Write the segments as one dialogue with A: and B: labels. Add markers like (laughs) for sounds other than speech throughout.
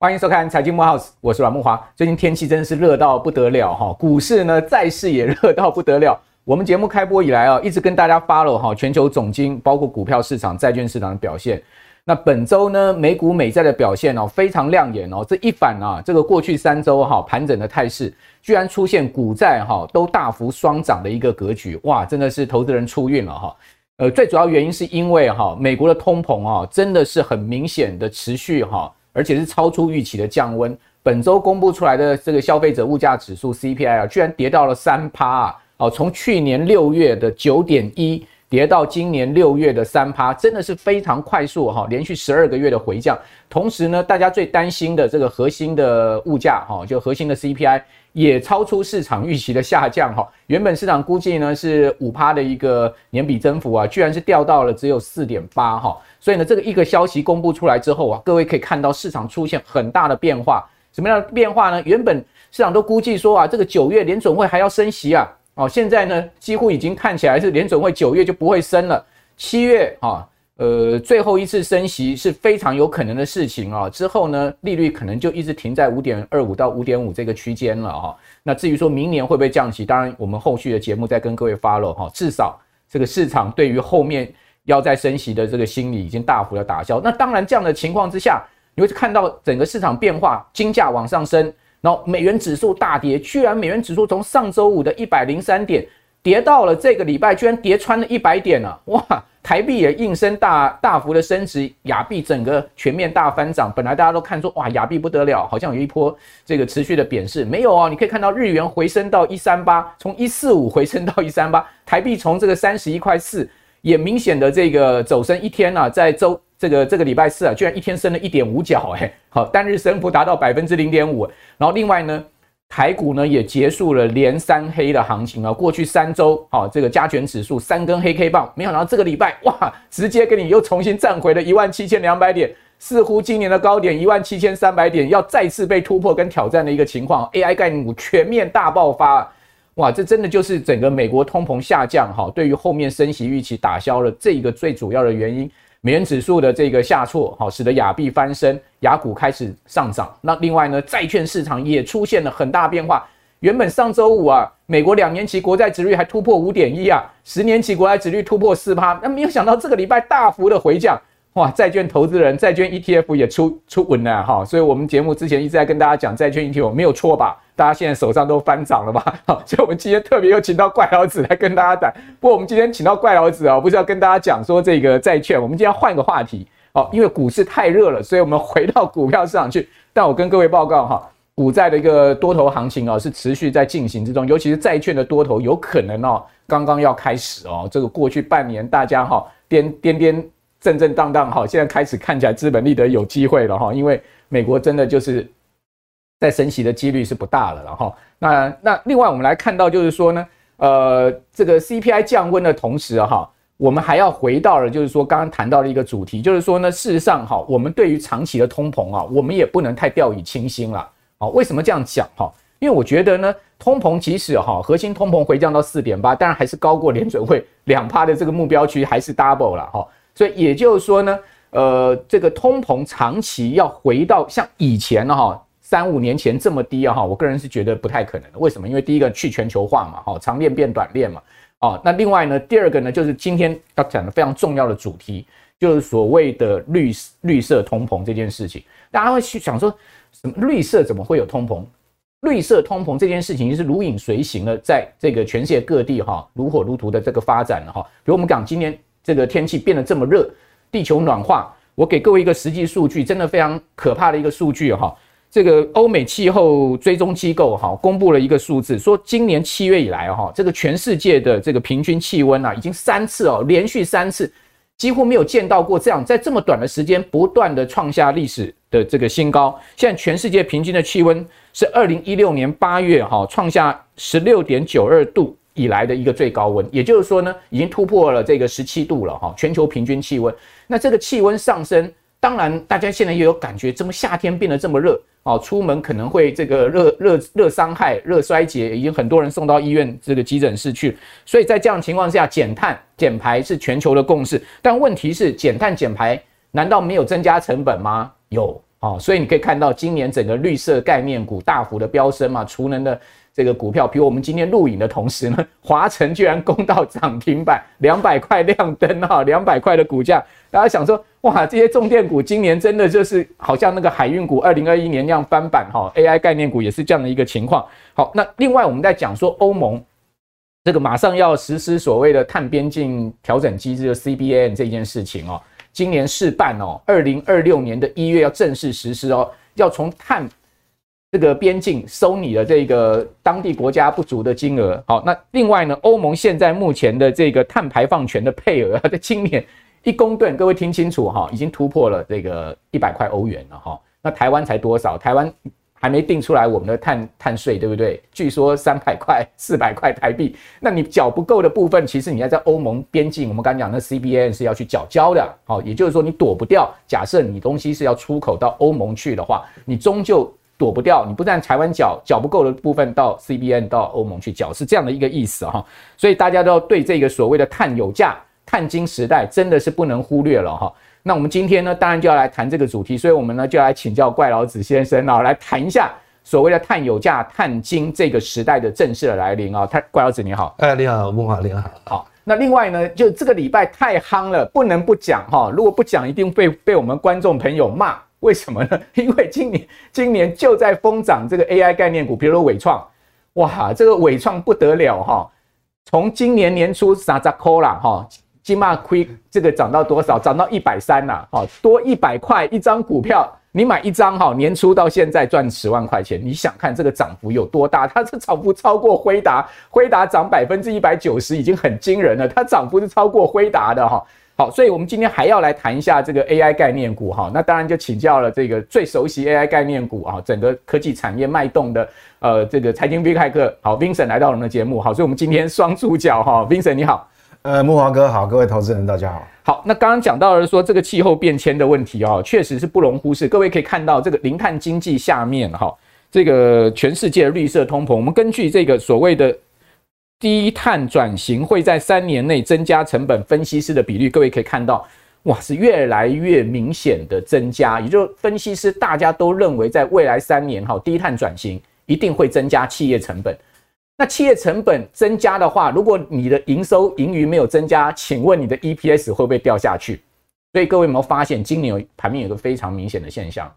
A: 欢迎收看财经木 House，我是阮木华。最近天气真的是热到不得了哈，股市呢债市也热到不得了。我们节目开播以来啊，一直跟大家 follow 哈全球总经，包括股票市场、债券市场的表现。那本周呢，美股美债的表现哦非常亮眼哦。这一反啊，这个过去三周哈盘整的态势，居然出现股债哈都大幅双涨的一个格局，哇，真的是投资人出运了哈。呃，最主要原因是因为哈美国的通膨啊，真的是很明显的持续哈。而且是超出预期的降温。本周公布出来的这个消费者物价指数 CPI 啊，居然跌到了三趴啊！哦，从去年六月的九点一跌到今年六月的三趴，真的是非常快速哈，连续十二个月的回降。同时呢，大家最担心的这个核心的物价哈，就核心的 CPI 也超出市场预期的下降哈。原本市场估计呢是五趴的一个年比增幅啊，居然是掉到了只有四点八哈。所以呢，这个一个消息公布出来之后啊，各位可以看到市场出现很大的变化。什么样的变化呢？原本市场都估计说啊，这个九月联准会还要升息啊，哦，现在呢，几乎已经看起来是联准会九月就不会升了，七月啊，呃，最后一次升息是非常有可能的事情啊。之后呢，利率可能就一直停在五点二五到五点五这个区间了哈。那至于说明年会不会降息，当然我们后续的节目再跟各位发了哈。至少这个市场对于后面。要再升息的这个心理已经大幅的打消。那当然，这样的情况之下，你会看到整个市场变化，金价往上升，然后美元指数大跌，居然美元指数从上周五的一百零三点跌到了这个礼拜，居然跌穿了一百点了，(laughs) 哇！台币也应声大大幅的升值，亚币整个全面大翻涨。本来大家都看说，哇，亚币不得了，好像有一波这个持续的贬势，没有哦。你可以看到日元回升到一三八，从一四五回升到一三八，台币从这个三十一块四。也明显的这个走升一天啊，在周这个这个礼拜四啊，居然一天升了一点五角，哎，好，单日升幅达到百分之零点五。然后另外呢，台股呢也结束了连三黑的行情啊，过去三周，好，这个加权指数三根黑 K 棒，没想到这个礼拜哇，直接给你又重新站回了一万七千两百点，似乎今年的高点一万七千三百点要再次被突破跟挑战的一个情况，AI 概念股全面大爆发。哇，这真的就是整个美国通膨下降哈，对于后面升息预期打消了这个最主要的原因。美元指数的这个下挫，好，使得亚币翻身，雅股开始上涨。那另外呢，债券市场也出现了很大变化。原本上周五啊，美国两年期国债殖率还突破五点一啊，十年期国债殖率突破四趴，那没有想到这个礼拜大幅的回降。哇，债券投资人、债券 ETF 也出出稳了哈，所以我们节目之前一直在跟大家讲债券 ETF 没有错吧？大家现在手上都翻涨了吧？(laughs) 好，所以我们今天特别又请到怪老子来跟大家讲。不过我们今天请到怪老子啊，不是要跟大家讲说这个债券，我们今天要换个话题哦，因为股市太热了，所以我们回到股票市场去。但我跟各位报告哈，股债的一个多头行情啊，是持续在进行之中，尤其是债券的多头有可能哦，刚刚要开始哦。这个过去半年大家哈颠颠颠。震震荡荡哈，现在开始看起来资本利得有机会了哈，因为美国真的就是在升息的几率是不大了，然后那那另外我们来看到就是说呢，呃，这个 CPI 降温的同时哈，我们还要回到了就是说刚刚谈到的一个主题，就是说呢，事实上哈，我们对于长期的通膨啊，我们也不能太掉以轻心了啊。为什么这样讲哈？因为我觉得呢，通膨即使哈核心通膨回降到四点八，当然还是高过联准会两趴的这个目标区，还是 double 了哈。所以也就是说呢，呃，这个通膨长期要回到像以前哈三五年前这么低啊哈，我个人是觉得不太可能的。为什么？因为第一个去全球化嘛，哈，长链变短链嘛，哦，那另外呢，第二个呢，就是今天要讲的非常重要的主题，就是所谓的绿绿色通膨这件事情。大家会去想说，什么绿色怎么会有通膨？绿色通膨这件事情是如影随形的，在这个全世界各地哈如火如荼的这个发展了哈。比如我们讲今年。这个天气变得这么热，地球暖化，我给各位一个实际数据，真的非常可怕的一个数据哈。这个欧美气候追踪机构哈公布了一个数字，说今年七月以来哈，这个全世界的这个平均气温啊，已经三次哦，连续三次，几乎没有见到过这样，在这么短的时间不断的创下历史的这个新高。现在全世界平均的气温是二零一六年八月哈创下十六点九二度。以来的一个最高温，也就是说呢，已经突破了这个十七度了哈，全球平均气温。那这个气温上升，当然大家现在也有感觉，怎么夏天变得这么热哦，出门可能会这个热热热伤害、热衰竭，已经很多人送到医院这个急诊室去。所以在这样情况下，减碳减排是全球的共识。但问题是，减碳减排难道没有增加成本吗？有哦，所以你可以看到今年整个绿色概念股大幅的飙升嘛，储能的。这个股票，比如我们今天录影的同时呢，(laughs) 华城居然攻到涨停板，两百块亮灯哈，两百块的股价，大家想说，哇，这些重电股今年真的就是好像那个海运股二零二一年那样翻版哈，AI 概念股也是这样的一个情况。好，那另外我们在讲说欧盟这个马上要实施所谓的碳边境调整机制的 CBAM 这件事情哦，今年试办哦，二零二六年的一月要正式实施哦，要从碳。这个边境收你的这个当地国家不足的金额，好，那另外呢，欧盟现在目前的这个碳排放权的配额，在今年一公吨，各位听清楚哈，已经突破了这个一百块欧元了哈。那台湾才多少？台湾还没定出来我们的碳碳税，对不对？据说三百块、四百块台币，那你缴不够的部分，其实你要在欧盟边境，我们刚讲的 CBN 是要去缴交的，好，也就是说你躲不掉。假设你东西是要出口到欧盟去的话，你终究。躲不掉，你不但台湾缴缴不够的部分到 CBAM 到欧盟去缴，是这样的一个意思哈。所以大家都要对这个所谓的碳有价、碳金时代真的是不能忽略了哈。那我们今天呢，当然就要来谈这个主题，所以我们呢就要来请教怪老子先生啊，来谈一下所谓的碳有价、碳金这个时代的正式的来临啊。太怪老子你好，
B: 哎，你好，孟华你好。
A: 好，那另外呢，就这个礼拜太夯了，不能不讲哈。如果不讲，一定被被我们观众朋友骂。为什么呢？(laughs) 因为今年今年就在疯涨这个 AI 概念股，比如说伟创，哇，这个伟创不得了哈！从今年年初三十块啦哈，今嘛亏这个涨到多少？涨到一百三啦，哈，多一百块一张股票，你买一张哈，年初到现在赚十万块钱，你想看这个涨幅有多大？它这涨幅超过辉达，辉达涨百分之一百九十已经很惊人了，它涨幅是超过辉达的哈。好，所以我们今天还要来谈一下这个 AI 概念股哈，那当然就请教了这个最熟悉 AI 概念股啊，整个科技产业脉动的呃这个财经辟骇客好 Vincent 来到我们的节目，好，所以我们今天双主角哈，Vincent 你好，
C: 呃木华哥好，各位投资人大家好，
A: 好，那刚刚讲到了说这个气候变迁的问题哦，确实是不容忽视，各位可以看到这个零碳经济下面哈，这个全世界的绿色通膨，我们根据这个所谓的。低碳转型会在三年内增加成本，分析师的比率，各位可以看到，哇，是越来越明显的增加。也就分析师大家都认为，在未来三年，哈，低碳转型一定会增加企业成本。那企业成本增加的话，如果你的营收盈余没有增加，请问你的 EPS 会不会掉下去？所以各位有没有发现，今年有盘面有个非常明显的现象？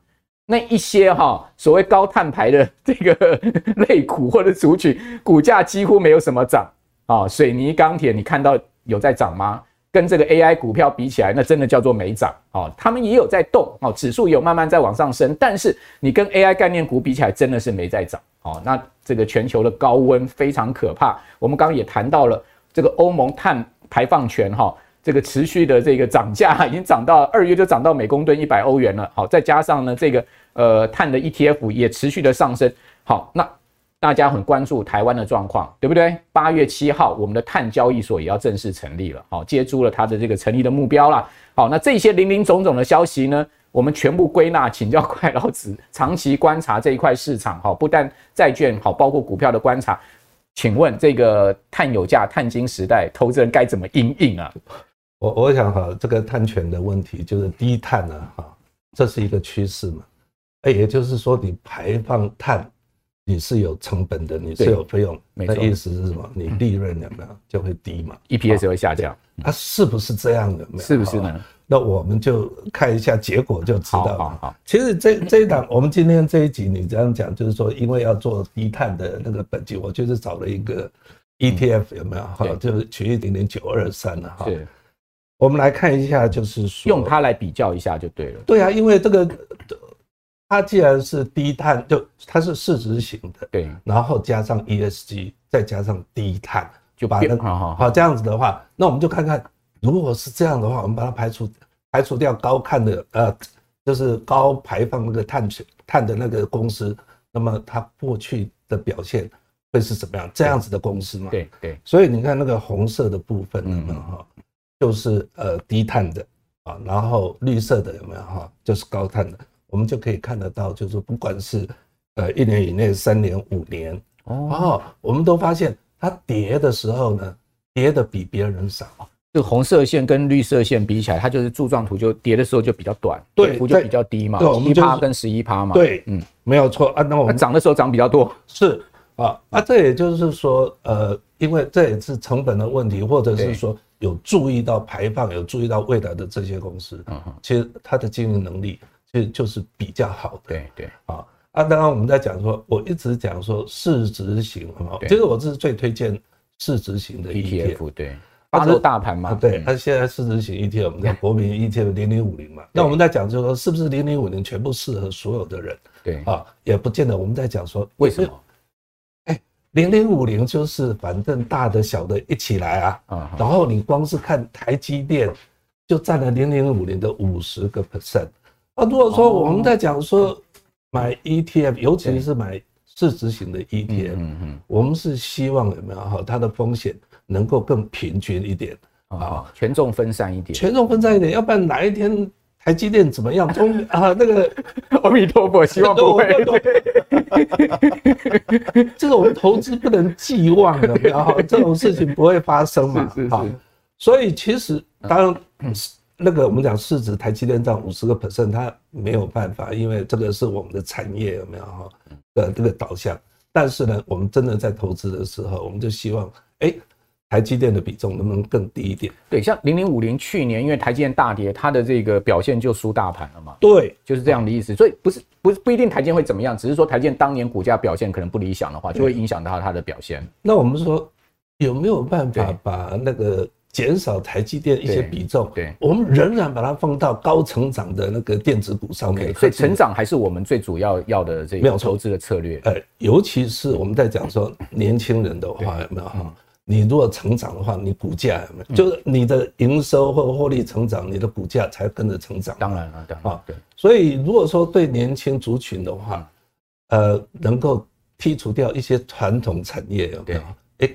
A: 那一些哈所谓高碳排的 (laughs) 这个类股或者族群，股价几乎没有什么涨啊。水泥、钢铁，你看到有在涨吗？跟这个 AI 股票比起来，那真的叫做没涨啊。他们也有在动啊，指数有慢慢在往上升，但是你跟 AI 概念股比起来，真的是没在涨啊。那这个全球的高温非常可怕。我们刚刚也谈到了这个欧盟碳排放权哈。这个持续的这个涨价已经涨到二月就涨到每公吨一百欧元了。好，再加上呢这个呃碳的 ETF 也持续的上升。好，那大家很关注台湾的状况，对不对？八月七号我们的碳交易所也要正式成立了，好，接触了它的这个成立的目标了。好，那这些林林总总的消息呢，我们全部归纳，请教快老子长期观察这一块市场，好，不但债券好，包括股票的观察，请问这个碳有价、碳金时代，投资人该怎么应应啊？
B: 我我想哈，这个碳权的问题就是低碳呢，哈，这是一个趋势嘛，哎，也就是说你排放碳，你是有成本的，你是有费用，那意思是什么？你利润有没有就会低嘛
A: ，EPS 会下降，
B: 它是不是这样的？
A: 是不是呢？
B: 那我们就看一下结果就知道了。好，好，好。其实这这一档，我们今天这一集你这样讲，就是说因为要做低碳的那个本金，我就是找了一个 ETF 有没有？哈，就是取一点点九二三的哈。我们来看一下，就是说
A: 用它来比较一下就对了。
B: 对啊，因为这个它既然是低碳，就它是市值型的，
A: 对，
B: 然后加上 ESG，再加上低碳，
A: 就把那个好
B: 好这样子的话，那我们就看看，如果是这样的话，我们把它排除排除掉高碳的呃，就是高排放那个碳碳的那个公司，那么它过去的表现会是怎么样？这样子的公司嘛，
A: 对对。
B: 所以你看那个红色的部分，哈。就是呃低碳的啊，然后绿色的有没有哈？就是高碳的。我们就可以看得到，就是不管是呃一年以内、三年、五年，哦，我们都发现它跌的时候呢，跌的比别人少。
A: 就红色线跟绿色线比起来，它就是柱状图，就跌的时候就比较短，
B: 对，
A: 幅就比较低嘛，一趴跟十一趴嘛，
B: 对，嗯，没有错啊。那我们
A: 涨的时候涨比较多，
B: 是啊，啊，这也就是说，呃，因为这也是成本的问题，或者是说有注意到排放，有注意到未来的这些公司，嗯哼，其实它的经营能力其实就是比较好的，
A: 对对
B: 啊啊。当然我们在讲说，我一直讲说市值型，好，其实我是最推荐市值型的 ETF，
A: 对。八路大盘嘛，
B: 对，它现在市值型 ETF，我们叫国民 ETF 零零五零嘛。那我们在讲就是说，是不是零零五零全部适合所有的人？
A: 对
B: 啊，也不见得。我们在讲说
A: 为什么？
B: 哎，零零五零就是反正大的小的一起来啊。啊。然后你光是看台积电，就占了零零五零的五十个 percent。啊，如果说我们在讲说买 ETF，尤其是买市值型的 ETF，嗯嗯，我们是希望有没有哈它的风险。能够更平均一点啊，
A: 权重分散一点，
B: 权重分散一点，要不然哪一天台积电怎么样？中 (laughs) 啊，那个
A: 阿弥陀佛，希望不会。(laughs)
B: 这个我们投资不能寄望的，然后 (laughs) 这种事情不会发生嘛。是是是。所以其实当然，那个我们讲市值台积电占五十个 percent，它没有办法，因为这个是我们的产业有没有哈的这个导向。但是呢，我们真的在投资的时候，我们就希望哎。台积电的比重能不能更低一点？
A: 对，像零零五零去年因为台积电大跌，它的这个表现就输大盘了嘛。
B: 对，
A: 就是这样的意思。所以不是不是不一定台积电会怎么样，只是说台积电当年股价表现可能不理想的话，就会影响到它的表现。
B: 那我们说有没有办法把那个减少台积电一些比重？对，我们仍然把它放到高成长的那个电子股上面。
A: 所以成长还是我们最主要要的这个投资的策略。
B: 呃，尤其是我们在讲说年轻人的话，有没有哈？你如果成长的话，你股价？就是你的营收或获利成长，你的股价才跟着成长。
A: 当然了，当然啊，对。
B: 所以如果说对年轻族群的话，呃，能够剔除掉一些传统产业有没有？哎，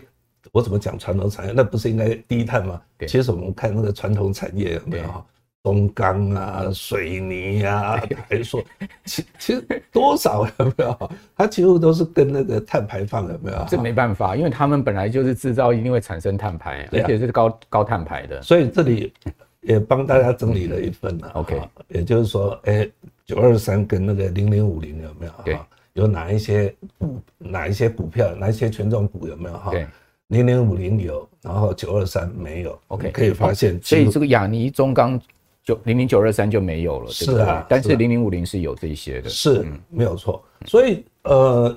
B: 我怎么讲传统产业？那不是应该低碳吗？其实我们看那个传统产业有没有？东钢啊，水泥啊，还是说，其其实多少有没有？它几乎都是跟那个碳排放有没有？
A: 这没办法，因为他们本来就是制造，一定会产生碳排，而且是高高碳排的。
B: 所以这里也帮大家整理了一份了。
A: OK，
B: 也就是说，哎，九二三跟那个零零五零有没有？对，有哪一些股？哪一些股票？哪一些权重股有没有？哈，对，零零五零有，然后九二三没有。OK，可以发现，
A: 所以这个亚尼中钢。就零零九二三就没有了，对不对？是啊，但是零零五零是有这些的，
B: 是没有错。所以呃，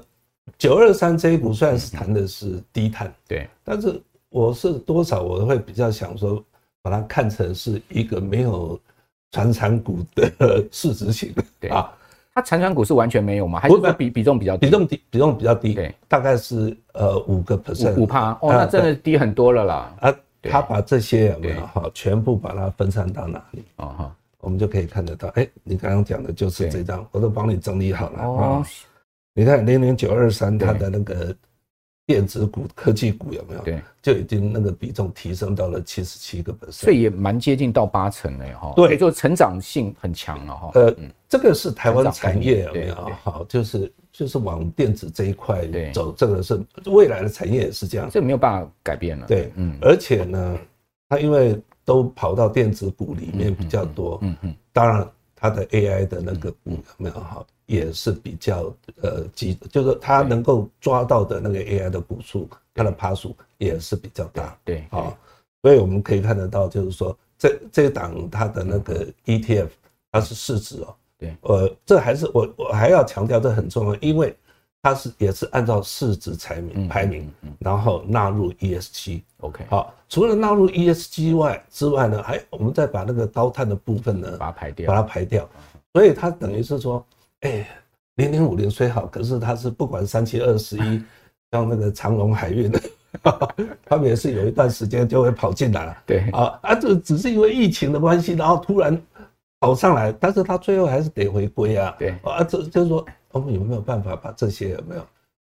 B: 九二三这一股虽然是谈的是低碳，
A: 对，
B: 但是我是多少我会比较想说，把它看成是一个没有传产股的市值型，
A: 对啊。它传产股是完全没有吗？还是比比重比较低？
B: 比重低，比重比较低，对，大概是呃五个 percent，
A: 五趴哦，那真的低很多了啦啊。
B: 他把这些有没有哈，全部把它分散到哪里啊？哈，我们就可以看得到。哎，你刚刚讲的就是这张，我都帮你整理好了啊。你看零零九二三，它的那个电子股、科技股有没有？对，就已经那个比重提升到了七十七个百分，
A: 所以也蛮接近到八成了哈。对，就成长性很强了哈。
B: 呃，这个是台湾产业有没有？好，就是。就是往电子这一块走，这个是未来的产业也是这样，
A: 这没有办法改变了。
B: 对，嗯，而且呢，它因为都跑到电子股里面比较多，嗯嗯，当然它的 AI 的那个股有没有好，也是比较呃集，就是它能够抓到的那个 AI 的股数，它的趴数也是比较大，对啊，所以我们可以看得到，就是说这这档它的那个 ETF，它是市值哦。对，呃，这还是我我还要强调，这很重要，因为它是也是按照市值排名排名，然后纳入 ESG。OK，好，除了纳入 ESG 外之外呢，还我们再把那个高碳的部分呢，把它排掉，把它排掉。所以它等于是说，哎，零零五零虽好，可是它是不管三七二十一，(laughs) 像那个长隆海运的，(laughs) 他们也是有一段时间就会跑进来了。对，啊啊，这只是因为疫情的关系，然后突然。跑上来，但是他最后还是得回归啊。对啊，这就是说，我们有没有办法把这些有没有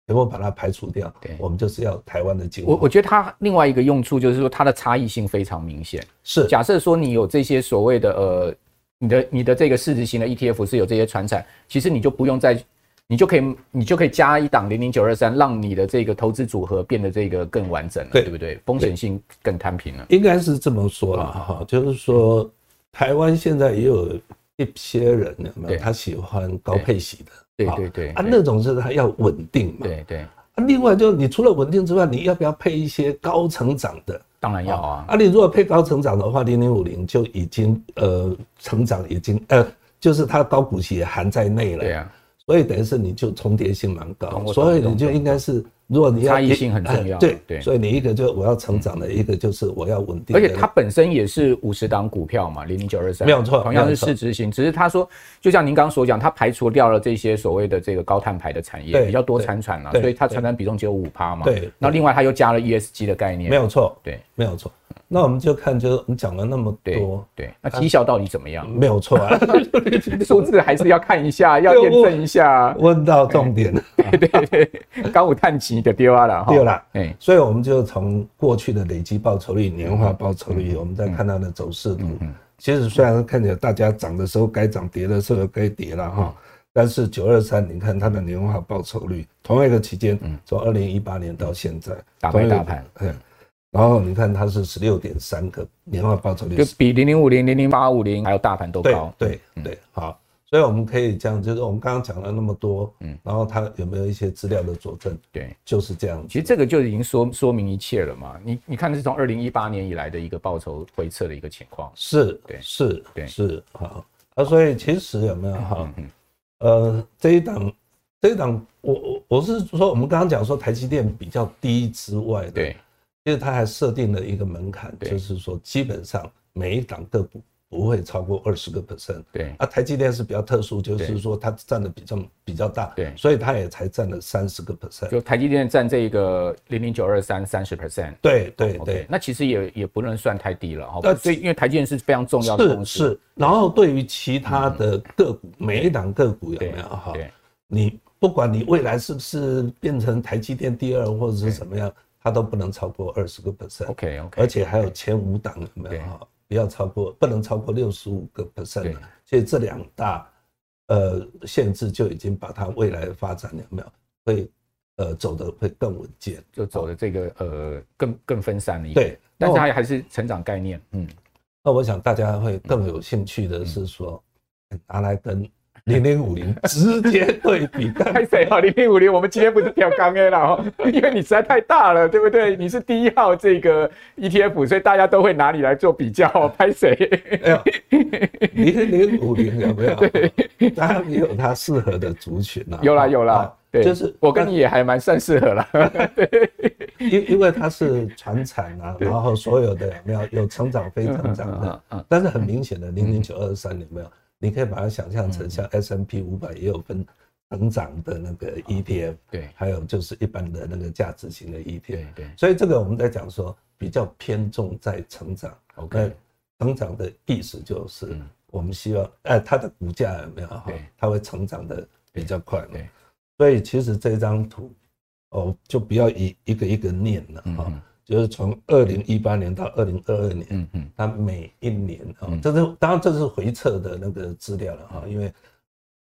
B: 全部把它排除掉？对，我们就是要台湾的经济。
A: 我我觉得它另外一个用处就是说，它的差异性非常明显。是，假设说你有这些所谓的呃你的你的这个市值型的 ETF 是有这些传产，其实你就不用再，你就可以你就可以加一档零零九二三，让你的这个投资组合变得这个更完整了，对，对不对？风险性更摊平了。
B: 应该是这么说了哈，嗯、就是说台湾现在也有一些人有没有他喜欢高配息的，
A: 对对对，对，
B: 啊，那种是他要稳定嘛，
A: 对对。
B: 啊，另外就是你除了稳定之外，你要不要配一些高成长的？
A: 当然要啊。
B: 啊，你如果配高成长的话，零零五零就已经呃成长已经呃，就是它高股息也含在内了。对啊。所以等于是你就重叠性蛮高，所以你就应该是。如果你要
A: 差异性很重要，
B: 对对，所以你一个就我要成长的，一个就是我要稳定。
A: 而且它本身也是五十档股票嘛，零零九二三，
B: 没有错，
A: 同样是市值型。只是他说，就像您刚刚所讲，它排除掉了这些所谓的这个高碳排的产业，比较多产产了，所以它产产比重只有五趴嘛。对，那另外它又加了 ESG 的概念，
B: 没有错，
A: 对，
B: 没有错。那我们就看，就是你讲了那么多，
A: 对，那绩效到底怎么样？
B: 没有错啊，(laughs)
A: 数字还是要看一下，(laughs) 要验证一下。
B: 问到重点了，(laughs)
A: 对对对，高五碳级的丢了哈，
B: 丢了，哎，所以我们就从过去的累积报酬率、年化报酬率，我们再看它的走势图。其实虽然看起来大家涨的时候该涨，跌的时候该跌了哈，但是九二三，你看它的年化报酬率，同一个期间，从二零一八年到现在，
A: 打败大盘，
B: 嗯。然后你看它是十六点三个年化报酬率，
A: 就比零零五零、零零八五零还有大盘都高。
B: 对对对，好，所以我们可以这样，就是我们刚刚讲了那么多，嗯，然后它有没有一些资料的佐证？对，就是这样。
A: 其实这个就已经说说明一切了嘛。你你看，是从二零一八年以来的一个报酬回撤的一个情况。
B: 是，对，是，对，是，好啊。所以其实有没有哈？呃，这一档，这一档，我我我是说，我们刚刚讲说台积电比较低之外的，对。其实它还设定了一个门槛，就是说基本上每一档个股不会超过二十个 percent。对，啊，台积电是比较特殊，就是说它占的比重比较大，对，所以它也才占了三十个 percent。
A: 就台积电占这个零零九二三三十 percent。
B: 对对对，
A: 那其实也也不能算太低了哈。那所以因为台积电是非常重要的公司。
B: 是是，然后对于其他的个股，每一档个股有没有哈？你不管你未来是不是变成台积电第二或者是怎么样。它都不能超过二十个 percent，OK OK，而且还有前五档有没有哈？不要超过，不能超过六十五个 percent。所以这两大呃限制就已经把它未来的发展有没有会呃走的会更稳健，
A: 就走的这个呃更更分散了一点。对，但是它还是成长概念。嗯，
B: 那我想大家会更有兴趣的是说拿来跟。零零五零 (laughs) 直接对比，
A: 开谁啊？零零五零，我们今天不是调刚 A 了哈，因为你实在太大了，对不对？你是第一号这个 ETF，所以大家都会拿你来做比较。(laughs) 拍谁？
B: 零零五零有没有？(laughs) 对，当然也有它适合的族群啊。
A: 有啦有啦，对，就是我跟你也还蛮算适合了。对，
B: 因因为它是传产啊，然后所有的有没有有成长非成长的，但是很明显的零零九二三有没有？你可以把它想象成像 S M P 五百也有分成长的那个 ETF，对，还有就是一般的那个价值型的 ETF，对，所以这个我们在讲说比较偏重在成长，OK，成长的意思就是我们希望，哎，它的股价有没有哈？它会成长的比较快，对，所以其实这张图哦，就不要一一个一个念了哈。就是从二零一八年到二零二二年，嗯嗯，它每一年啊，这是当然这是回测的那个资料了哈，因为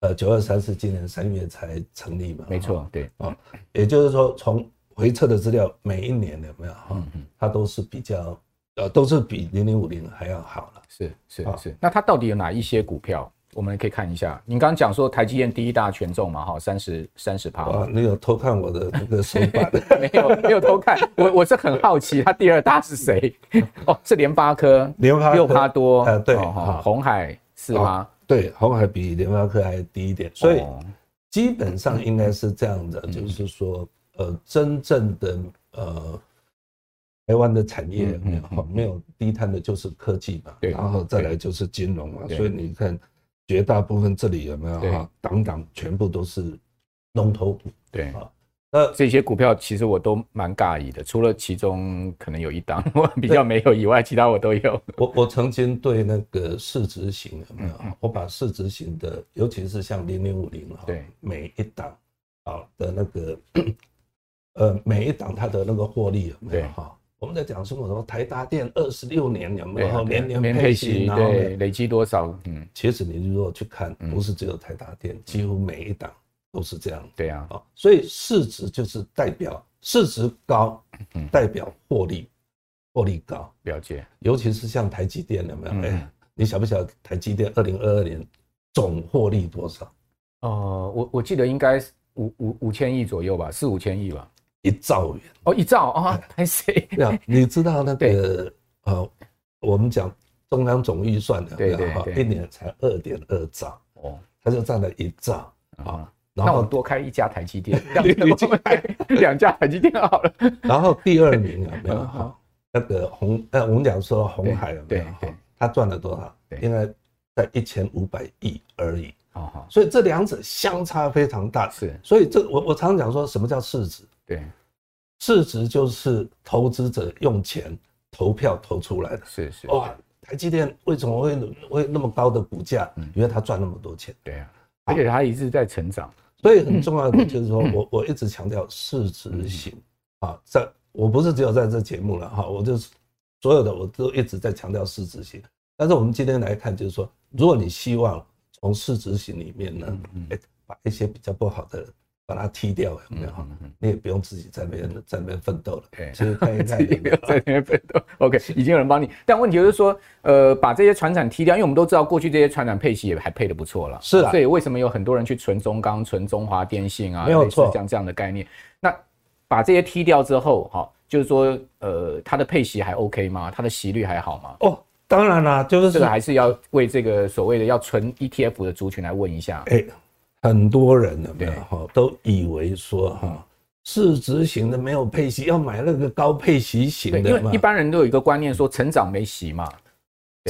B: 呃九二三是今年三月才成立嘛，
A: 没错，对。啊，
B: 也就是说从回测的资料每一年有没有哈，它都是比较呃都是比零零五零还要好了，
A: 是是是，那它到底有哪一些股票？我们可以看一下，你刚刚讲说台积电第一大权重嘛，哈，三十三十趴。
B: 啊，你有偷看我的那个手板？(laughs)
A: 没有，没有偷看。我我是很好奇，它第二大是谁？(laughs) 哦，是联发科，
B: 联发
A: 六趴多。
B: 呃，对，
A: 红海四趴。
B: 对，红海比联发科还低一点，所以基本上应该是这样的，就是说，呃，真正的呃台湾的产业没有没有低碳的，就是科技嘛，然后再来就是金融嘛，所以你看。绝大部分这里有没有哈？档档全部都是龙头股。对啊，
A: 那这些股票其实我都蛮尬异的，除了其中可能有一档我比较没有以外，其他我都有。
B: 我我曾经对那个市值型有没有？我把市值型的，尤其是像零零五零哈，对每一档啊的那个 (coughs) 呃每一档它的那个获利有没有哈？我们在讲什么什么？台达电二十六年有没有年年配息？
A: 对，累积多少？
B: 嗯，其实你如果去看，不是只有台达电，几乎每一档都是这样。
A: 对啊，
B: 所以市值就是代表市值高，代表获利，获利高。
A: 了解。
B: 尤其是像台积电有没有？哎，你晓不晓得台积电二零二二年总获利多少？
A: 哦，我我记得应该是五五五千亿左右吧，四五千亿吧。
B: 一兆元
A: 哦，一兆啊，(laughs) 还是 (laughs)
B: 对啊？你知道那个呃，我们讲中央总预算的，对对对，一年才二点二兆哦，他就占了一兆啊。
A: 然后多开一家台积电，(laughs) 你就开两家台积电好了。
B: 然后第二名有没有？哈，那个红呃，我们讲说红海有没有哈？他赚了多少？应该在一千五百亿而已。好好，所以这两者相差非常大。是，所以这我我常常讲说什么叫市值？对，市值就是投资者用钱投票投出来的。是是哇，台积电为什么会会那么高的股价？因为它赚那么多钱。对啊，
A: 而且它一直在成长。
B: 所以很重要的就是说我 (coughs) 我一直强调市值型啊，在我不是只有在这节目了哈，我就是所有的我都一直在强调市值型。但是我们今天来看，就是说，如果你希望从市值型里面呢，哎，把一些比较不好的。把它踢掉有没有？你也不用自己在那边在那边奋斗了。其实看一看，
A: 不要在那边奋斗。OK，已经有人帮你。但问题就是说，呃，把这些船产踢掉，因为我们都知道过去这些船产配息也还配的不错了。
B: 是啊。
A: 所以为什么有很多人去存中钢、存中华电信啊？
B: 没有错，
A: 像这样的概念。那把这些踢掉之后，哈，就是说，呃，它的配息还 OK 吗？它的息率还好吗？
B: 哦，当然啦，就是
A: 这个还是要为这个所谓的要存 ETF 的族群来问一下。
B: 哎。很多人有没有哈，都以为说哈，市值型的没有配息，要买那个高配息型的。
A: 因为一般人都有一个观念说，成长没息嘛，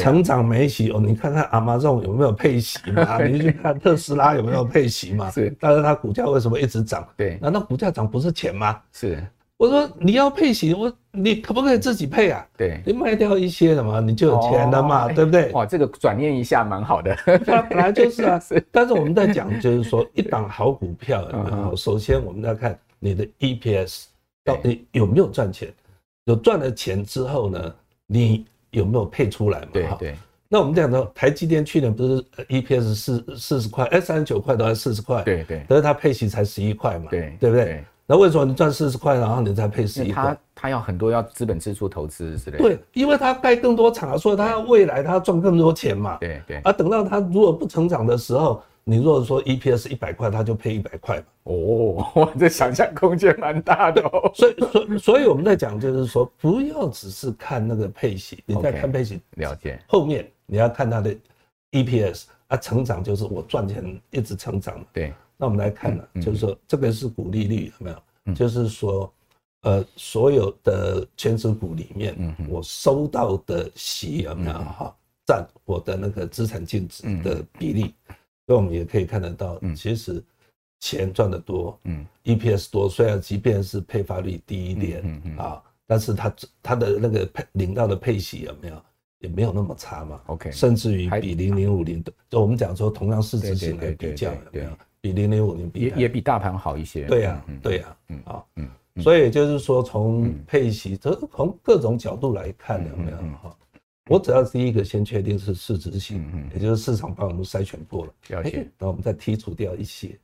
B: 成长没息哦。你看看 Amazon 有没有配息嘛？(laughs) 你去看特斯拉有没有配息嘛？(laughs) 是，但是它股价为什么一直涨？对，难道股价涨不是钱吗？是。我说你要配型，我你可不可以自己配啊？对，你卖掉一些什么，你就有钱了嘛，对不对？
A: 哇，这个转念一下蛮好的。
B: 本来就是啊，(laughs) 但是我们在讲就是说，一档好股票，首先我们要看你的 EPS 到底有没有赚钱，有赚了钱之后呢，你有没有配出来嘛？对对。那我们讲到台积电去年不是 EPS 四四十块，哎，三十九块都还四十块，对对，但是它配息才十一块嘛，对对不对？那为什么你赚四十块，然后你再配十一块？
A: 他他要很多要资本支出投资之类的。
B: 对，因为他盖更多厂，所以他要未来他要赚更多钱嘛。对对。而等到他如果不成长的时候，你如果说 EPS 一百块，他就配一百块嘛。
A: 哦，哇，这想象空间蛮大的哦。
B: 所以所以所以我们在讲就是说，不要只是看那个配息，你在看配息
A: 了解
B: 后面你要看它的 EPS 啊，成长就是我赚钱一直成长。对。那我们来看呢，就是说这个是股利率有没有？就是说，呃，所有的权值股里面，我收到的息有没有哈，占我的那个资产净值的比例，所以我们也可以看得到，其实钱赚得多，嗯，EPS 多，虽然即便是配发率低一点啊，但是它它的那个配领到的配息有没有也没有那么差嘛？OK，甚至于比零零五零的，就我们讲说同样市值型来比较有没有？比零零五零比
A: 也也比大盘好一些。
B: 对呀，对呀，嗯啊，嗯，所以就是说从配息，这从各种角度来看有没有哈？我只要第一个先确定是市值型，也就是市场帮我们筛选过了，了解，那我们再剔除掉一些，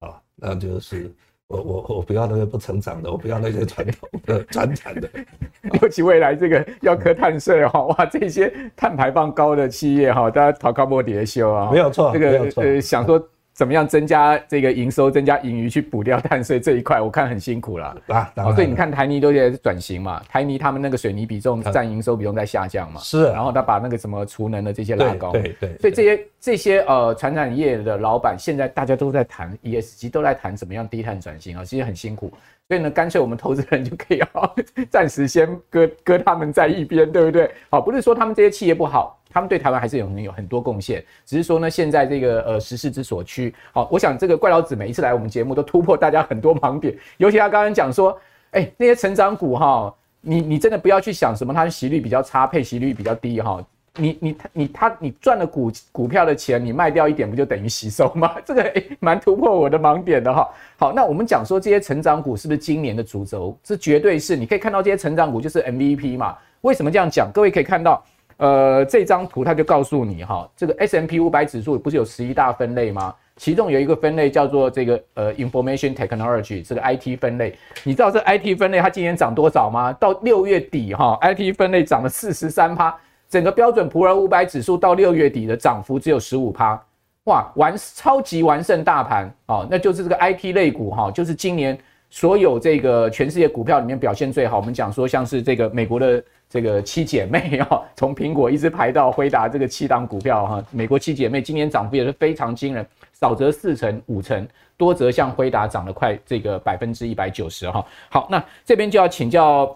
B: 啊，那就是我我我不要那个不成长的，我不要那些传统的传产的，(laughs)
A: 尤其未来这个要课碳税哈，哇，这些碳排放高的企业哈，大家逃高莫底的修啊，
B: 没有错，
A: 这个呃想说。怎么样增加这个营收，增加盈余去补掉碳税这一块？我看很辛苦了啊！所以你看台泥都在转型嘛，台泥他们那个水泥比重占营收比重在下降嘛，是。然后他把那个什么储能的这些拉高，对对。所以这些这些呃传产业的老板，现在大家都在谈 ESG，都在谈怎么样低碳转型啊，其实很辛苦。所以呢，干脆我们投资人就可以啊，(laughs) 暂时先搁搁他们在一边，对不对？好，不是说他们这些企业不好。他们对台湾还是有很有很多贡献，只是说呢，现在这个呃时势之所趋，好，我想这个怪老子每一次来我们节目都突破大家很多盲点，尤其他刚刚讲说，哎，那些成长股哈，你你真的不要去想什么它的息率比较差，配息率比较低哈，你你你他你赚了股股票的钱，你卖掉一点不就等于吸收吗？(laughs) 这个诶蛮突破我的盲点的哈。好，那我们讲说这些成长股是不是今年的主轴？这绝对是。你可以看到这些成长股就是 MVP 嘛？为什么这样讲？各位可以看到，呃，这张图它就告诉你哈，这个 S M P 五百指数不是有十一大分类吗？其中有一个分类叫做这个呃 Information Technology 这个 IT 分类。你知道这 IT 分类它今年涨多少吗？到六月底哈，IT 分类涨了四十三趴。整个标准普尔五百指数到六月底的涨幅只有十五趴，哇，完超级完胜大盘哦，那就是这个 IT 类股哈，就是今年所有这个全世界股票里面表现最好。我们讲说像是这个美国的这个七姐妹啊，从苹果一直排到辉达这个七档股票哈，美国七姐妹今年涨幅也是非常惊人，少则四成五成，多则像辉达涨了快这个百分之一百九十哈。好，那这边就要请教。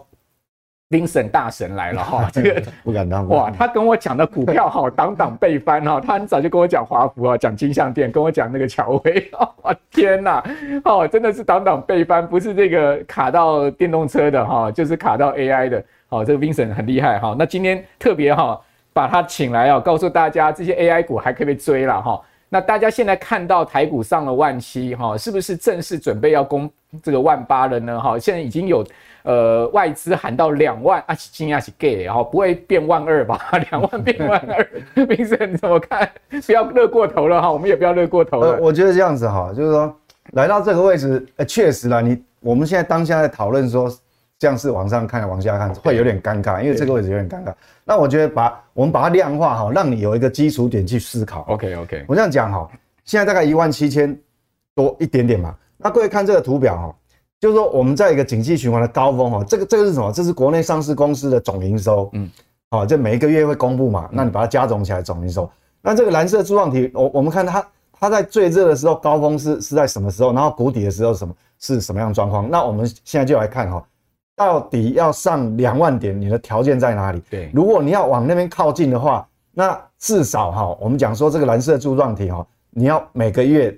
A: Vincent 大神来了哈，(laughs) 这个 (laughs)
C: 不敢当
A: 哇，他跟我讲的股票哈，档档被翻哈，他很早就跟我讲华孚啊，讲金像店，跟我讲那个乔威，啊 (laughs) 天呐，哦，真的是档档被翻，不是这个卡到电动车的哈，就是卡到 AI 的，好，这个 Vincent 很厉害哈，那今天特别哈把他请来啊，告诉大家这些 AI 股还可以被追了哈，那大家现在看到台股上了万七哈，是不是正式准备要攻这个万八了呢？哈，现在已经有。呃，外资喊到两万，啊，惊讶是 gay，然后不会变万二吧？(laughs) 两万变万二，明生你怎么看？不要乐过头了哈，我们也不要乐过头了。
C: 呃，我觉得这样子哈，就是说来到这个位置，呃，确实啦，你我们现在当下在讨论说，这样是往上看，往下看会有点尴尬，因为这个位置有点尴尬。那我觉得把我们把它量化好，让你有一个基础点去思考。
A: OK OK，
C: 我这样讲哈，现在大概一万七千多一点点嘛。那各位看这个图表哈。就是说，我们在一个景气循环的高峰哈，这个这个是什么？这是国内上市公司的总营收，嗯，好，这每一个月会公布嘛，那你把它加总起来总营收。那这个蓝色柱状体，我我们看它，它在最热的时候高峰是是在什么时候？然后谷底的时候什么是什么样状况？那我们现在就来看哈，到底要上两万点，你的条件在哪里？对，如果你要往那边靠近的话，那至少哈，我们讲说这个蓝色柱状体哈，你要每个月。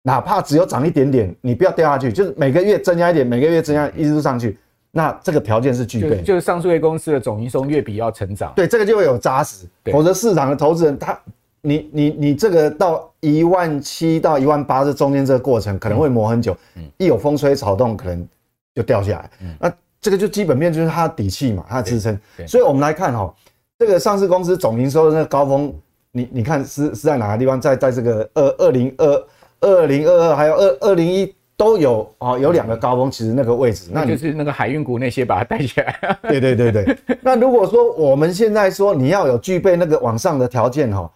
C: 哪怕只有涨一点点，你不要掉下去，就是每个月增加一点，每个月增加一直上去，那这个条件是具备。
A: 就，就是上市公司的总营收月比要成长，
C: 对，这个就会有扎实，否则市场的投资人他，你你你这个到一万七到一万八这中间这个过程可能会磨很久，嗯，一有风吹草动可能就掉下来，嗯，那这个就基本面就是它的底气嘛，它的支撑，所以我们来看哈，这个上市公司总营收的那个高峰，你你看是是在哪个地方，在在这个二二零二。二零二二还有二二零一都有啊，有两个高峰，其实那个位置，
A: 那就是那个海运股那些把它带起来。(laughs)
C: 对对对对。那如果说我们现在说你要有具备那个往上的条件哈，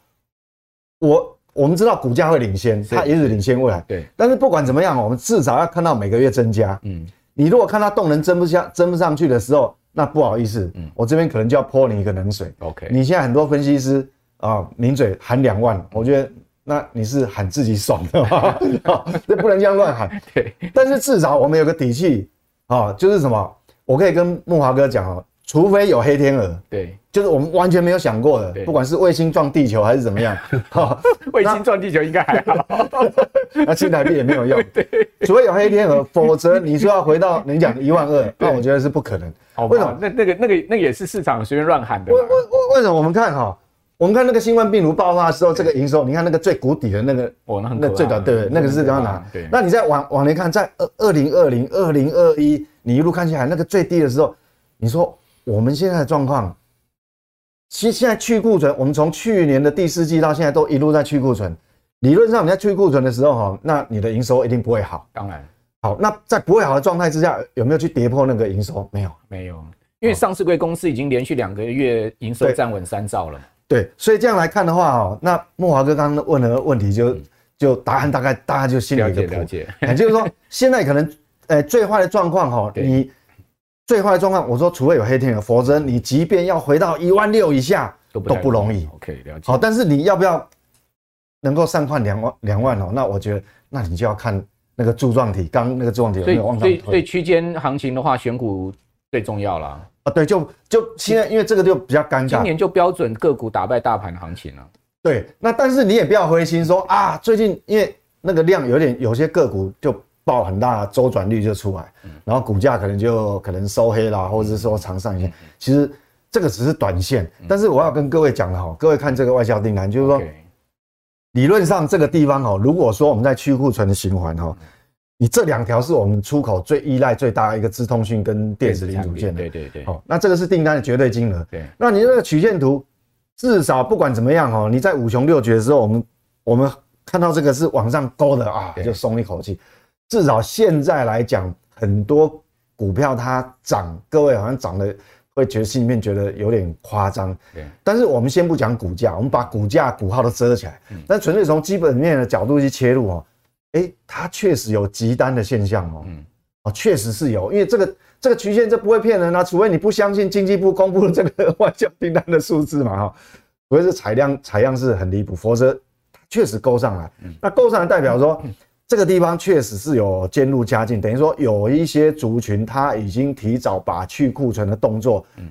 C: 我我们知道股价会领先，它也是领先未来。对。但是不管怎么样，我们至少要看到每个月增加。嗯。你如果看它动能增不下、增不上去的时候，那不好意思，嗯，我这边可能就要泼你一个冷水。OK。你现在很多分析师啊，抿嘴喊两万，我觉得。那你是喊自己爽的吧？(laughs) 这不能这样乱喊。对，但是至少我们有个底气啊，就是什么？我可以跟木华哥讲哦，除非有黑天鹅，对，就是我们完全没有想过的，不管是卫星撞地球还是怎么样，(laughs)
A: 卫星撞地球应该还好，(laughs)
C: 那新台币也没有用。(laughs) 对，除非有黑天鹅，否则你说要回到你讲的一万二，那我觉得是不可能。
A: 为什么？那那个那个那个也是市场随便乱喊的。
C: 为为为为什么？我们看哈。我们看那个新冠病毒爆发的时候，这个营收，你看那个最谷底的那个，
A: 哦，那很那
C: 最短，对，那个是刚刚拿。对，那你再往往年看，在二二零二零、二零二一，你一路看下来，那个最低的时候，你说我们现在的状况，其实现在去库存，我们从去年的第四季到现在都一路在去库存。理论上你在去库存的时候，哈，那你的营收一定不会好。
A: 当然，
C: 好，那在不会好的状态之下，有没有去跌破那个营收？没有，
A: 没有，因为上市柜公司已经连续两个月营收站稳三兆了。
C: 对，所以这样来看的话哦，那莫华哥刚刚问的问题就就答案大概大家就心里有个谱。了解，了解。就是说现在可能，呃，最坏的状况哈，(laughs) 你最坏的状况，我说除非有黑天鹅，否则你即便要回到一万六以下都不容易。
A: OK，了解。
C: 好，但是你要不要能够上看两万两万哦？那我觉得，那你就要看那个柱状体，刚那个柱状体有没有往上推。
A: 所以，所以区间行情的话，选股最重要了。
C: 啊，对，就就现在，因为这个就比较尴尬。
A: 今年就标准个股打败大盘行情了。
C: 对，那但是你也不要灰心说啊，最近因为那个量有点，有些个股就爆很大，周转率就出来，然后股价可能就可能收黑了，或者是说长上影线。其实这个只是短线，但是我要跟各位讲了哈，各位看这个外销订单，就是说，理论上这个地方哈，如果说我们在去库存的循环哈，你这两条是我们出口最依赖最大的一个资通讯跟电子零组件的，
A: 对对对，
C: 好，那这个是订单的绝对金额，
A: 对，
C: 那你那个曲线图，至少不管怎么样哈，你在五穷六绝的时候，我们我们看到这个是往上勾的啊，就松一口气，至少现在来讲，很多股票它涨，各位好像涨的。会觉得心里面觉得有点夸张，对。但是我们先不讲股价，我们把股价股号都遮起来。嗯。但纯粹从基本面的角度去切入哦，哎，它确实有极单的现象哦。嗯。哦，确实是有，因为这个这个曲线这不会骗人啊，除非你不相信经济部公布的这个外销订单的数字嘛哈，除非是采量采样是很离谱，否则确实勾上来。嗯。那勾上来代表说。嗯这个地方确实是有渐入佳境，等于说有一些族群他已经提早把去库存的动作，嗯，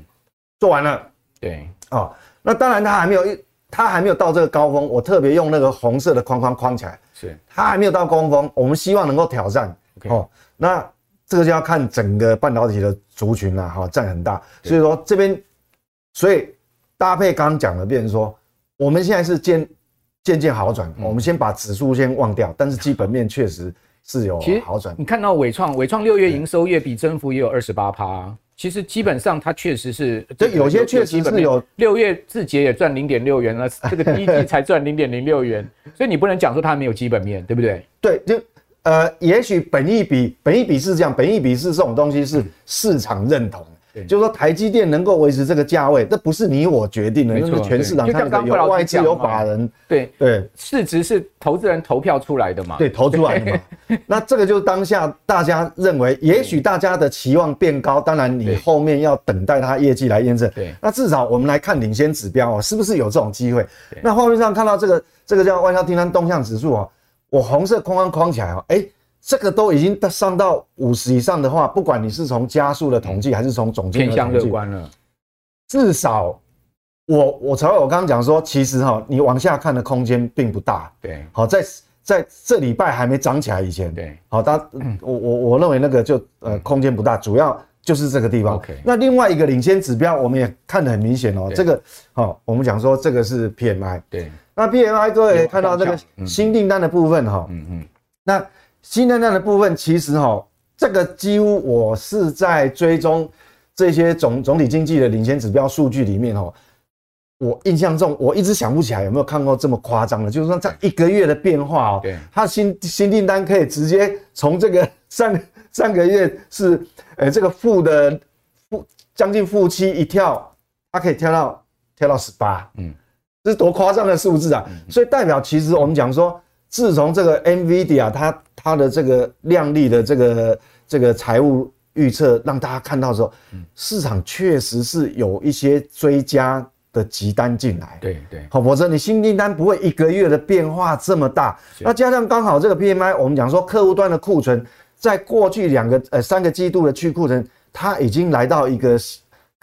C: 做完了。对，哦，那当然它还没有一，它还没有到这个高峰。我特别用那个红色的框框框起来，是它还没有到高峰。我们希望能够挑战。哦，那这个就要看整个半导体的族群了，哈，占很大。所以说这边，所以搭配刚刚讲的，变成说我们现在是见。渐渐好转，我们先把指数先忘掉，但是基本面确实是有好转。
A: 你看到伟创，伟创六月营收月比增幅也有二十八趴，其实基本上它确实是，
C: 这有些确实是有
A: 六月字节也赚零点六元了，这个第一季才赚零点零六元，(laughs) 所以你不能讲说它没有基本面，对不对？
C: 对，就呃，也许本益比，本益比是这样，本益比是这种东西是市场认同。就是说，台积电能够维持这个价位，这不是你我决定的，因为全市场看的有外资有法人，对。对，
A: 市值是投资人投票出来的嘛，
C: 对，投出来的嘛。(laughs) 那这个就是当下大家认为，也许大家的期望变高，当然你后面要等待它业绩来验证。对，那至少我们来看领先指标哦，是不是有这种机会？那画面上看到这个这个叫外销订单动向指数哦，我红色框框框起来哦，哎。这个都已经上到五十以上的话，不管你是从加速的统计，还是从总金额的统计，
A: 偏向乐观了。
C: 至少我我才会我刚刚讲说，其实哈，你往下看的空间并不大。对，好，在在这礼拜还没涨起来以前，对，好，大我我我认为那个就呃空间不大，主要就是这个地方。OK，那另外一个领先指标，我们也看得很明显哦。这个好，我们讲说这个是 PMI。对，那 PMI 各位看到这个新订单的部分哈，嗯嗯，那。新订单的部分，其实哈，这个几乎我是在追踪这些总总体经济的领先指标数据里面哈，我印象中我一直想不起来有没有看过这么夸张的，就是说在一个月的变化哦，对，它新新订单可以直接从这个上上 (laughs) 个月是呃这个负的负将近负七一跳，它可以跳到跳到十八，嗯，这是多夸张的数字啊！所以代表其实我们讲说。自从这个 NVIDIA 它它的这个亮丽的这个这个财务预测让大家看到的时候，市场确实是有一些追加的急单进来。对对，好，否则你新订单不会一个月的变化这么大。那加上刚好这个 PMI，我们讲说客户端的库存，在过去两个呃三个季度的去库存，它已经来到一个。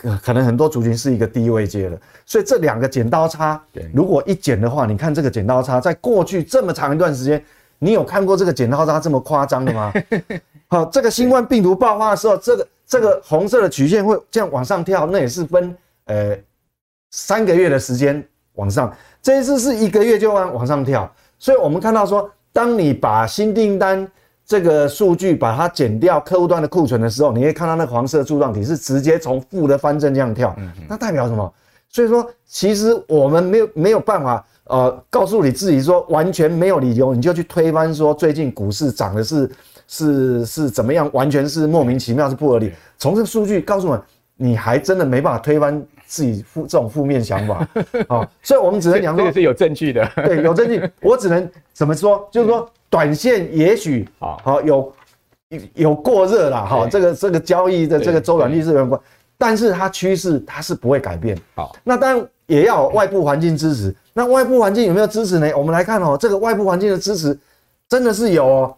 C: 可可能很多族群是一个低位阶了，所以这两个剪刀差，如果一剪的话，你看这个剪刀差，在过去这么长一段时间，你有看过这个剪刀差这么夸张的吗？(laughs) 好，这个新冠病毒爆发的时候，这个这个红色的曲线会这样往上跳，那也是分呃三个月的时间往上，这一次是一个月就往往上跳，所以我们看到说，当你把新订单。这个数据把它减掉客户端的库存的时候，你可以看到那个黄色柱状体是直接从负的翻正这样跳，那代表什么？所以说，其实我们没有没有办法，呃，告诉你自己说完全没有理由，你就去推翻说最近股市涨的是是是怎么样，完全是莫名其妙是不合理。从这个数据告诉我们，你还真的没办法推翻自己负这种负面想法。啊，(laughs) 所以我们只能讲说
A: 这个是有证据的，
C: 对，有证据，我只能怎么说，就是说。短线也许好。好有有过热了哈，这个这个交易的这个周转率是有关，但是它趋势它是不会改变。好，那当然也要外部环境支持。那外部环境有没有支持呢？我们来看哦，这个外部环境的支持真的是有哦。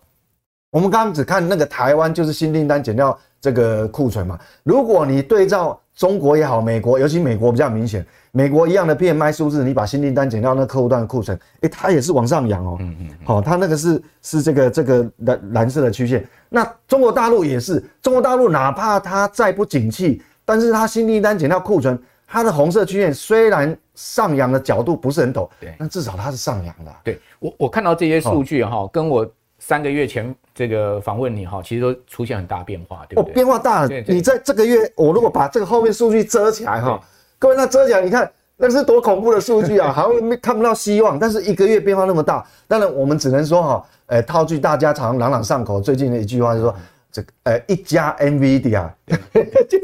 C: 我们刚刚只看那个台湾，就是新订单减掉这个库存嘛。如果你对照中国也好，美国，尤其美国比较明显。美国一样的 PMI 数字，你把新订单减掉，那客户端的库存，诶，它也是往上扬哦。嗯嗯。好，它那个是是这个这个蓝蓝色的曲线。那中国大陆也是，中国大陆哪怕它再不景气，但是它新订单减掉库存，它的红色曲线虽然上扬的角度不是很陡，
A: 对，
C: 但至少它是上扬的。
A: 对我，我看到这些数据哈、哦，跟我三个月前这个访问你哈，其实都出现很大变化，对不对？
C: 哦，变化大了。你在这个月，我如果把这个后面数据遮起来哈，各位那遮起来，你看那是多恐怖的数据啊，(laughs) 好像没看不到希望。但是一个月变化那么大，当然我们只能说哈，呃，套句大家常朗朗上口最近的一句话，就是说。这个呃，一家 NVIDIA (laughs) 就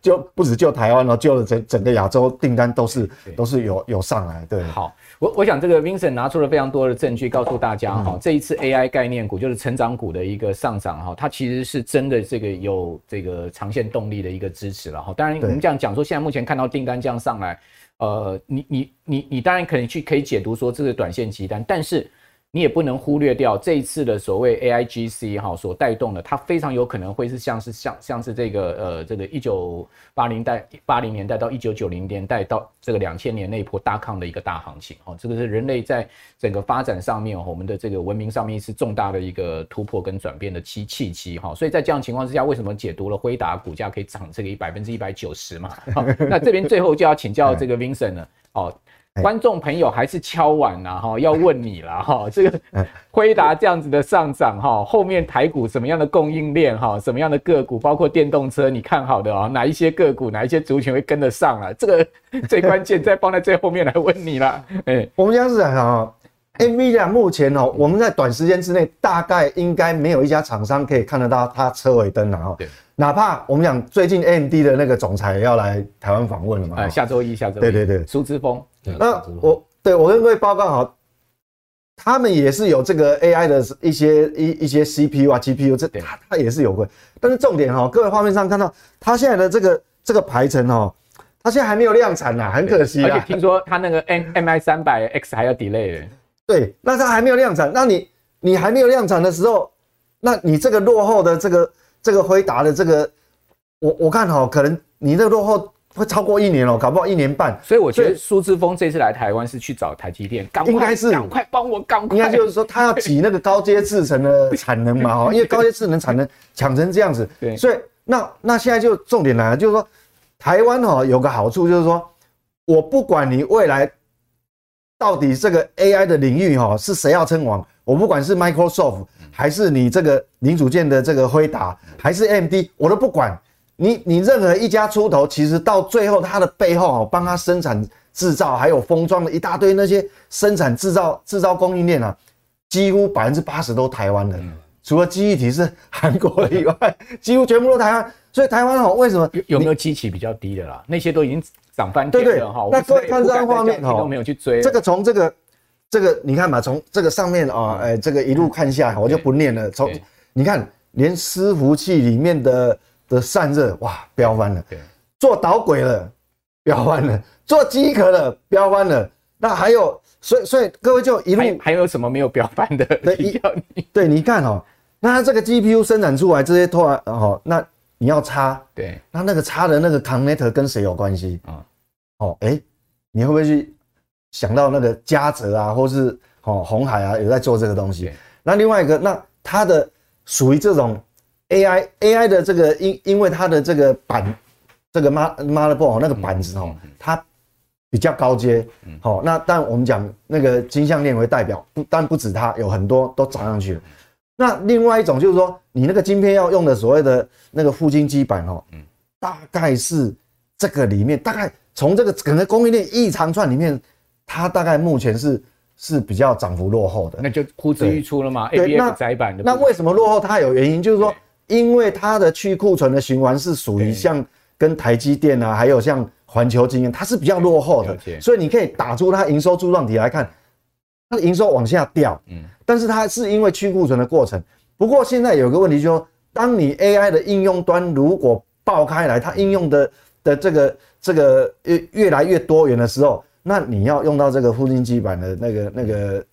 C: 就不止救台湾了，救了整整个亚洲订单都是都是有有上来。对，
A: 好，我我想这个 Vincent 拿出了非常多的证据，告诉大家哈、嗯，这一次 AI 概念股就是成长股的一个上涨哈，它其实是真的这个有这个长线动力的一个支持了哈。当然我们这样讲说，现在目前看到订单这样上来，呃，你你你你当然可能去可以解读说这是短线急单，但是。你也不能忽略掉这一次的所谓 AIGC 哈所带动的，它非常有可能会是像是像像是这个呃这个一九八零代八零年代到一九九零年代到这个两千年那一波大康的一个大行情哈，这个是人类在整个发展上面我们的这个文明上面是重大的一个突破跟转变的契契机哈，所以在这样情况之下，为什么解读了辉达股价可以涨这个一百分之一百九十嘛？(laughs) 那这边最后就要请教这个 Vincent 了哦。观众朋友还是敲碗 (laughs) 啦，哈，要问你了哈，这个辉达这样子的上涨哈，后面台股什么样的供应链哈，什么样的个股，包括电动车，你看好的啊，哪一些个股，哪一些族群会跟得上啊？这个 (laughs) 最关键，再放在最后面来问你了。哎，
C: 我们这样子讲哈，NVIDIA 目前哦，我们在短时间之内大概应该没有一家厂商可以看得到它车尾灯了哈。对。哪怕我们讲最近 AMD 的那个总裁要来台湾访问了嘛？
A: 哎，下周一，下周一。
C: 对对对，
A: 苏之峰。
C: 那我对我跟各位报告好，他们也是有这个 AI 的一些一一些 CPU 啊 GPU，这它它也是有关。但是重点哈，各位画面上看到它现在的这个这个排程哈，它现在还没有量产呐，很可惜啊。
A: 而且听说它那个 M MI 三百 X 还要 delay。
C: 对，那它还没有量产，那你你还没有量产的时候，那你这个落后的这个。这个辉达的这个，我我看哈，可能你这个落后会超过一年哦，搞不好一年半。
A: 所以我觉得苏志峰这次来台湾是去找台积电，
C: 应该是
A: 赶快帮我，赶快。
C: 应该就是说他要挤那个高阶制程的产能嘛哈，(laughs) 因为高阶制程产能抢成这样子。对。所以那那现在就重点来了，就是说台湾哈有个好处就是说，我不管你未来到底这个 AI 的领域哈是谁要称王，我不管是 Microsoft。还是你这个零组件的这个辉达，还是 AMD，我都不管你，你任何一家出头，其实到最后它的背后哦，帮它生产制造，还有封装的一大堆那些生产制造制造供应链啊，几乎百分之八十都台湾的，除了记忆体是韩国以外，几乎全部都台湾。所以台湾哦，为什么
A: 有没有机器比较低的啦？那些都已经涨翻天了，哈。
C: 那各位看这张画面哦，
A: 都没有去追
C: 这个从这个。这个你看嘛，从这个上面啊，哎，这个一路看下来，我就不念了。从你看，连伺服器里面的的散热，哇，飙翻了。做导轨了，飙翻了。做机壳了，飙翻了。那还有，所以所以各位就一路
A: 还，有什么没有飙翻的？对，(laughs)
C: 你对，你看哦，那它这个 GPU 生产出来这些突然哦，那你要插，
A: 对，
C: 那那个插的那个 connector 跟谁有关系啊？哦，哎，你会不会去？想到那个嘉泽啊，或是哦鸿海啊，有在做这个东西。那另外一个，那它的属于这种 AI AI 的这个，因因为它的这个板，这个 motherboard 那个板子哦，它比较高阶。好，那但我们讲那个金项链为代表，不但不止它，有很多都涨上去了。那另外一种就是说，你那个晶片要用的所谓的那个富晶基板哦，大概是这个里面，大概从这个整个供应链一长串里面。它大概目前是是比较涨幅落后的，
A: 那就呼之欲出了嘛。对，那窄板的，
C: 那为什么落后？它有原因，就是说，因为它的去库存的循环是属于像跟台积电啊，还有像环球晶圆，它是比较落后的。所以你可以打出它营收柱状体来看，它的营收往下掉。嗯，但是它是因为去库存的过程。不过现在有个问题，就是说，当你 AI 的应用端如果爆开来，它应用的的这个这个越越来越多元的时候。那你要用到这个富晶基板的那个、那个、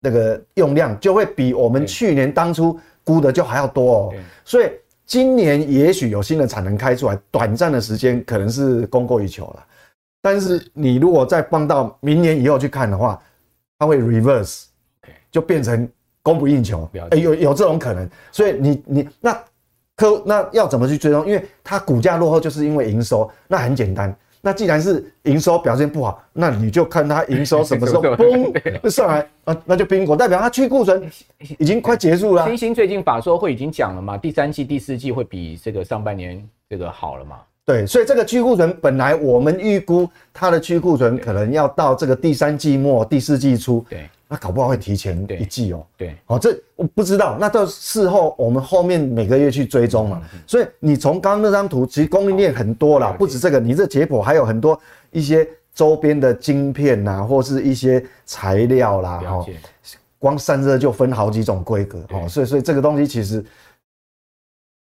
C: 那个用量，就会比我们去年当初估的就还要多哦。所以今年也许有新的产能开出来，短暂的时间可能是供过于求了。但是你如果再放到明年以后去看的话，它会 reverse，就变成供不应求。欸、有有这种可能。所以你你那科那要怎么去追踪？因为它股价落后，就是因为营收。那很简单。那既然是营收表现不好，那你就看它营收什么时候 (laughs) 崩上来啊，那就苹果代表它去库存已经快结束了。
A: 星星最近法说会已经讲了嘛，第三季、第四季会比这个上半年这个好了嘛？
C: 对，所以这个去库存本来我们预估它的去库存可能要到这个第三季末、第四季初。
A: 对。
C: 那搞不好会提前一季哦。
A: 对，
C: 好，这我不知道。那到事后我们后面每个月去追踪嘛。所以你从刚刚那张图，其实供应链很多啦，不止这个。你这解剖还有很多一些周边的晶片呐，或是一些材料啦。哈，光散热就分好几种规格。哦，所以所以这个东西其实，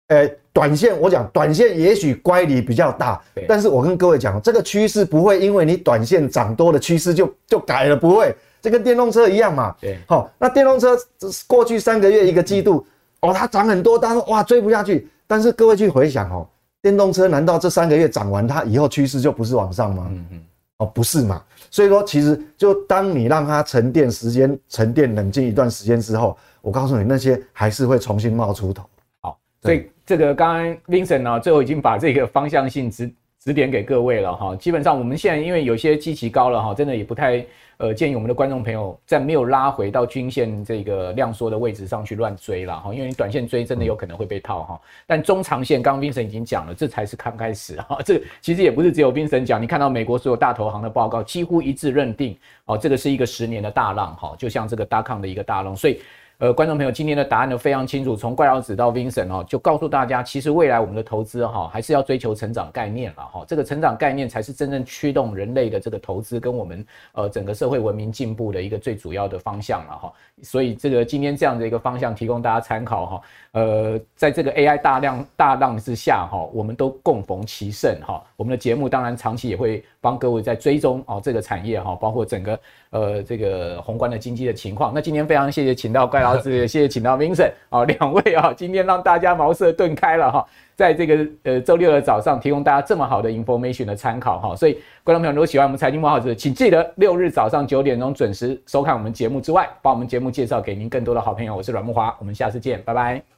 C: 呃，短线我讲短线也许乖离比较大，但是我跟各位讲，这个趋势不会因为你短线涨多的趋势就就改了，不会。这跟电动车一样嘛，对，好，那电动车过去三个月一个季度，哦，它涨很多，但是哇追不下去。但是各位去回想哦，电动车难道这三个月涨完，它以后趋势就不是往上吗？嗯嗯，哦，不是嘛。所以说，其实就当你让它沉淀时间、沉淀冷静一段时间之后，我告诉你，那些还是会重新冒出头。
A: 好，所以这个刚刚 Vincent 呢，最后已经把这个方向性指指点给各位了哈。基本上我们现在因为有些基期高了哈，真的也不太。呃，建议我们的观众朋友在没有拉回到均线这个量缩的位置上去乱追了哈，因为你短线追真的有可能会被套哈。但中长线，刚刚 Vincent 已经讲了，这才是刚开始哈。这其实也不是只有冰神讲，你看到美国所有大投行的报告几乎一致认定，哦，这个是一个十年的大浪哈，就像这个 daca 的一个大浪，所以。呃，观众朋友，今天的答案都非常清楚，从怪老子到 Vincent 哦，就告诉大家，其实未来我们的投资哈，还是要追求成长概念了哈，这个成长概念才是真正驱动人类的这个投资跟我们呃整个社会文明进步的一个最主要的方向了哈。所以这个今天这样的一个方向提供大家参考哈。呃，在这个 AI 大量大浪之下哈，我们都共逢其盛哈。我们的节目当然长期也会帮各位在追踪哦这个产业哈，包括整个呃这个宏观的经济的情况。那今天非常谢谢请到怪老子，谢谢请到 Vincent 啊两位啊，今天让大家茅塞顿开了哈。在这个呃周六的早上，提供大家这么好的 information 的参考哈，所以观众朋友如果喜欢我们财经慕 House，请记得六日早上九点钟准时收看我们节目之外，把我们节目介绍给您更多的好朋友。我是阮木华，我们下次见，拜拜。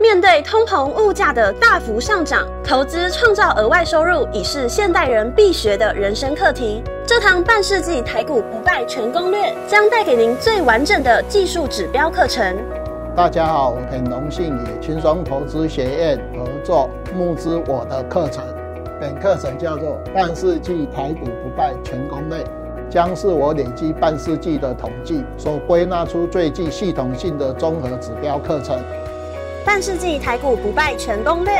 D: 面对通膨物价的大幅上涨，投资创造额外收入已是现代人必学的人生课题。这堂半世纪台股不败全攻略将带给您最完整的技术指标课程。
E: 大家好，我很荣幸与轻松投资学院合作募资我的课程。本课程叫做《半世纪台股不败全攻略》，将是我累积半世纪的统计所归纳出最具系统性的综合指标课程。
D: 半世纪台股不败全攻略，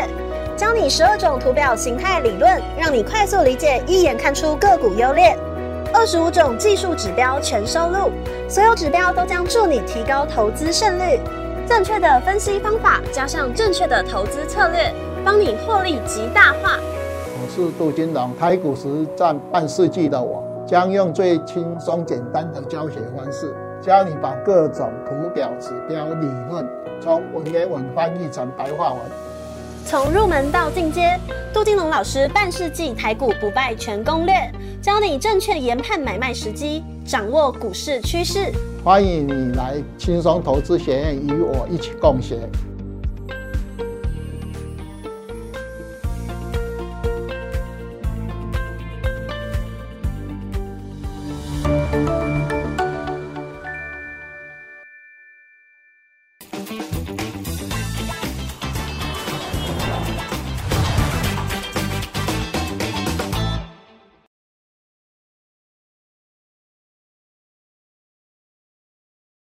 D: 教你十二种图表形态理论，让你快速理解，一眼看出个股优劣。二十五种技术指标全收录，所有指标都将助你提高投资胜率。正确的分析方法加上正确的投资策略，帮你获利极大化。
E: 我是杜金龙，台股实战半世纪的我，将用最轻松简单的教学方式，教你把各种图表、指标、理论，从文言文翻译成白话文。
D: 从入门到进阶，杜金龙老师半世纪台股不败全攻略，教你正确研判买卖时机，掌握股市趋势。
E: 欢迎你来轻松投资学院与我一起共学。